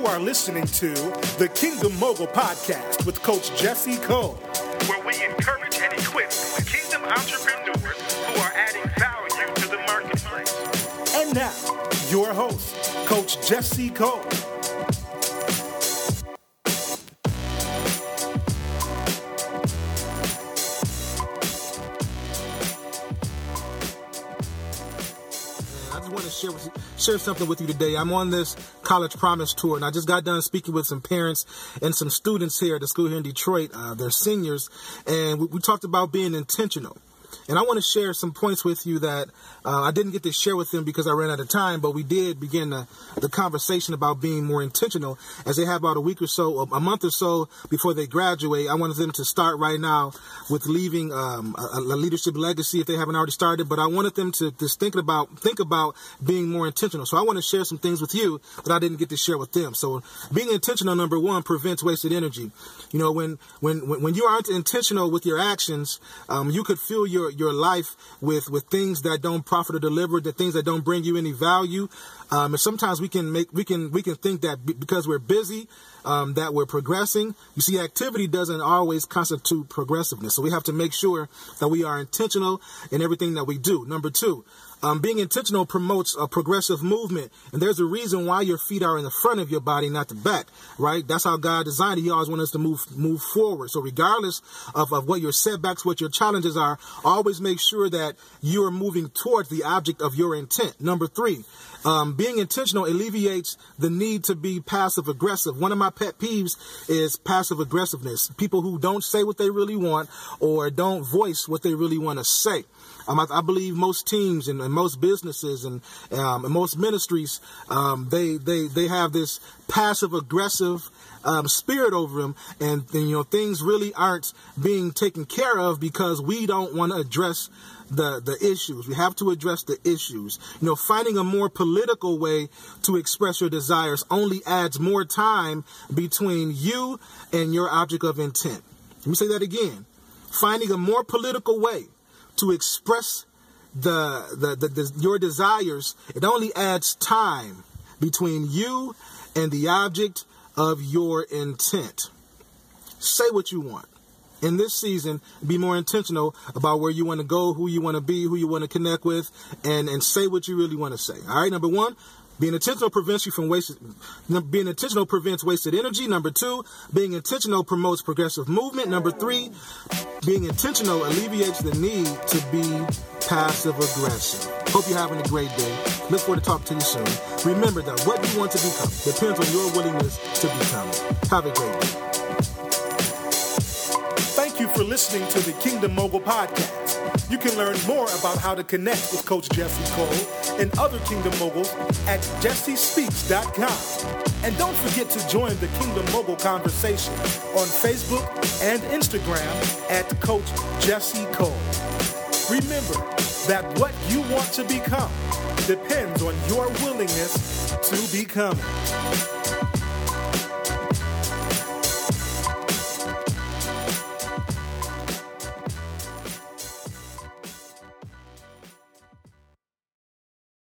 You are listening to the Kingdom Mogul Podcast with Coach Jesse Cole, where we encourage and equip kingdom entrepreneurs who are adding value to the marketplace. And now, your host, Coach Jesse Cole. Share with, share something with you today. I'm on this college promise tour, and I just got done speaking with some parents and some students here at the school here in Detroit. Uh, they're seniors, and we, we talked about being intentional. And I want to share some points with you that uh, I didn't get to share with them because I ran out of time, but we did begin the, the, conversation about being more intentional as they have about a week or so, a month or so before they graduate. I wanted them to start right now with leaving um, a, a, leadership legacy if they haven't already started, but I wanted them to just think about, think about being more intentional. So I want to share some things with you that I didn't get to share with them. So being intentional, number one, prevents wasted energy. You know, when, when, when you aren't intentional with your actions, um, you could feel your, your life with with things that don't profit or deliver, the things that don't bring you any value. Um, and sometimes we can make we can we can think that because we're busy um, that we're progressing. You see, activity doesn't always constitute progressiveness, so we have to make sure that we are intentional in everything that we do. Number two, um, being intentional promotes a progressive movement, and there's a reason why your feet are in the front of your body, not the back, right? That's how God designed it. He always wants us to move move forward. So regardless of, of what your setbacks, what your challenges are, always make sure that you are moving towards the object of your intent. Number three, um, being intentional alleviates the need to be passive aggressive. One of my pet peeves is passive aggressiveness. People who don't say what they really want or don't voice what they really want to say. Um, I, I, believe most teams and, and most businesses and, um, and most ministries, um, they, they, they have this passive aggressive um, spirit over them, and, and, you know things really aren't being taken care of because we don't want to address the the issues. We have to address the issues. You know, finding a more political way to express your desires only adds more time between you and your object of intent. Let me say that again. Finding a more political way to express the, the, the, the, your desires, it only adds time between you and the object of your intent. Say what you want. In this season, be more intentional about where you want to go, who you want to be, who you want to connect with, and, and say what you really want to say. All right, number one, being intentional prevents you from wasted. Being intentional prevents wasted energy. Number two, being intentional promotes progressive movement. Number three, being intentional alleviates the need to be passive aggressive. Hope you're having a great day. Look forward to talking to you soon. Remember that what you want to become depends on your willingness to become. Have a great day. For listening to the Kingdom Mogul Podcast. You can learn more about how to connect with Coach Jesse Cole and other Kingdom Moguls at jessespeaks.com. And don't forget to join the Kingdom Mogul conversation on Facebook and Instagram at Coach Jesse Cole. Remember that what you want to become depends on your willingness to become it.